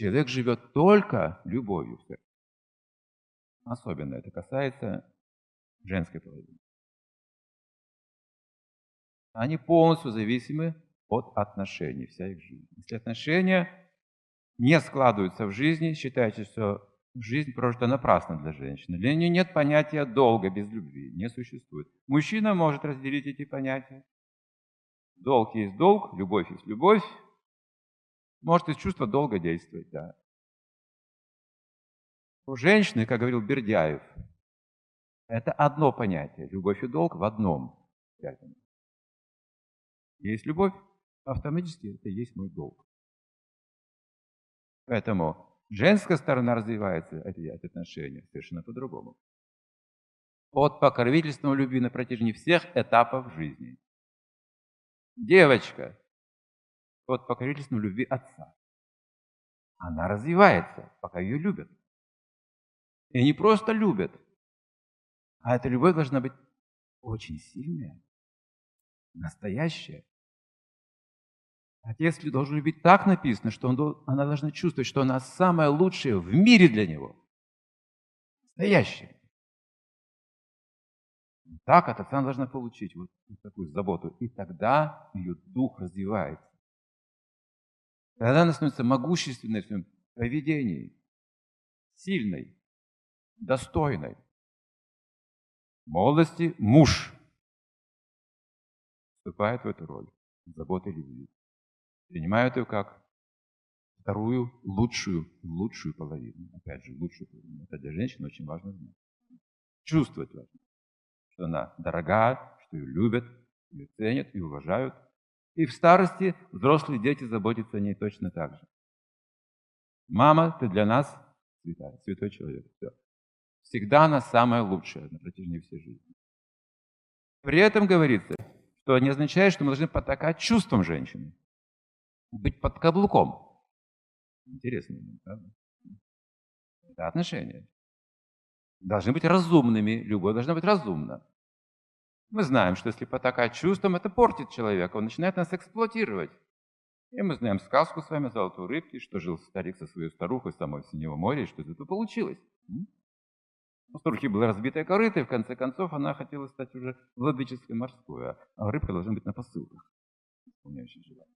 Человек живет только любовью. Особенно это касается женской половины. Они полностью зависимы от отношений, вся их жизнь. Если отношения не складываются в жизни, считайте, что жизнь прожита напрасно для женщины. Для нее нет понятия долга без любви, не существует. Мужчина может разделить эти понятия. Долг есть долг, любовь есть любовь. Может из чувства долга действовать, да. У женщины, как говорил Бердяев, это одно понятие. Любовь и долг в одном. Есть любовь, автоматически это и есть мой долг. Поэтому женская сторона развивается, эти, эти отношения, совершенно по-другому. От покровительственного любви на протяжении всех этапов жизни. Девочка от покровительственного любви отца. Она развивается, пока ее любят. И не просто любят, а эта любовь должна быть очень сильная, настоящая. Отец должен любить так написано, что он, она должна чувствовать, что она самая лучшая в мире для него. Настоящая. Так от отца она должна получить вот такую заботу. И тогда ее дух развивается. Тогда она становится могущественной в своем поведении, сильной, достойной. Молодости муж вступает в эту роль заботы любви принимают ее как вторую, лучшую, лучшую половину. Опять же, лучшую половину. Это для женщины очень важно знать. Чувствовать важно, что она дорогая, что ее любят, ее ценят и уважают. И в старости взрослые дети заботятся о ней точно так же. Мама, ты для нас святая, святой человек. Все. Всегда она самая лучшая на протяжении всей жизни. При этом говорится, что не означает, что мы должны потакать чувствам женщины быть под каблуком. Интересно, правда? Это отношения. Должны быть разумными. Любовь должна быть разумна. Мы знаем, что если потакать чувством, это портит человека. Он начинает нас эксплуатировать. И мы знаем сказку с вами «Золотой рыбки», что жил старик со своей старухой самой в Синего моря, и что из этого получилось. У старухи была разбитая корыта, и в конце концов она хотела стать уже владыческой морской, а рыбка должна быть на посылках, исполняющей желание.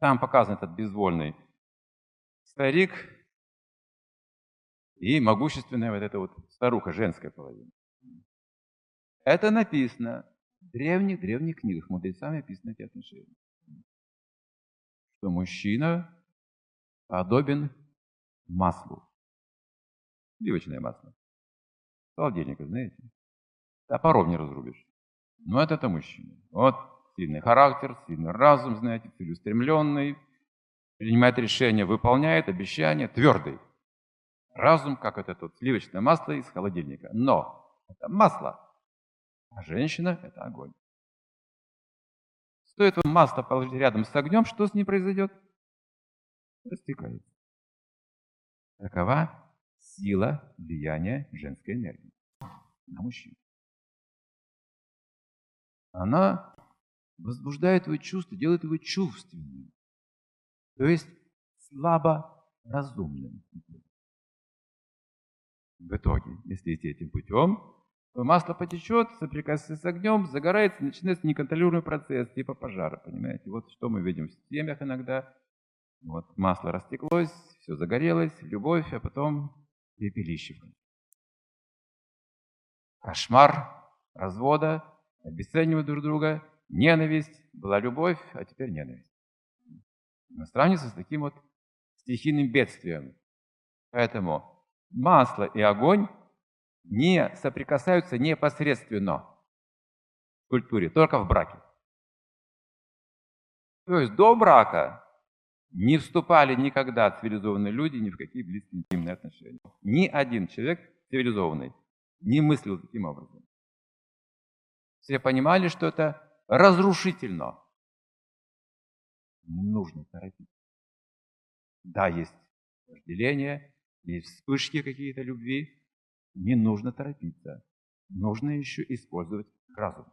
Там показан этот безвольный старик и могущественная вот эта вот старуха, женская половина. Это написано в древних-древних книгах, мудрецами описаны эти отношения. Что мужчина подобен маслу. Сливочное масло. Холодильника, знаете? Топором не разрубишь. Но это это мужчина. Вот сильный характер, сильный разум, знаете, целеустремленный, принимает решения, выполняет обещания, твердый. Разум, как это тут сливочное масло из холодильника. Но это масло, а женщина – это огонь. Стоит вам масло положить рядом с огнем, что с ним произойдет? Растекается. Такова сила влияния женской энергии на мужчину. Она возбуждает твои чувства, делает его чувственным. То есть слабо разумным. В итоге, если идти этим путем, масло потечет, соприкасается с огнем, загорается, начинается неконтролируемый процесс, типа пожара, понимаете? Вот что мы видим в семьях иногда. Вот масло растеклось, все загорелось, любовь, а потом пепелище. Кошмар развода, обесценивают друг друга, ненависть, была любовь, а теперь ненависть. Сравнится с таким вот стихийным бедствием. Поэтому масло и огонь не соприкасаются непосредственно в культуре, только в браке. То есть до брака не вступали никогда цивилизованные люди ни в какие близкие интимные отношения. Ни один человек цивилизованный не мыслил таким образом. Все понимали, что это разрушительно. Не нужно торопиться. Да, есть разделение, есть вспышки какие-то любви. Не нужно торопиться. Нужно еще использовать разум.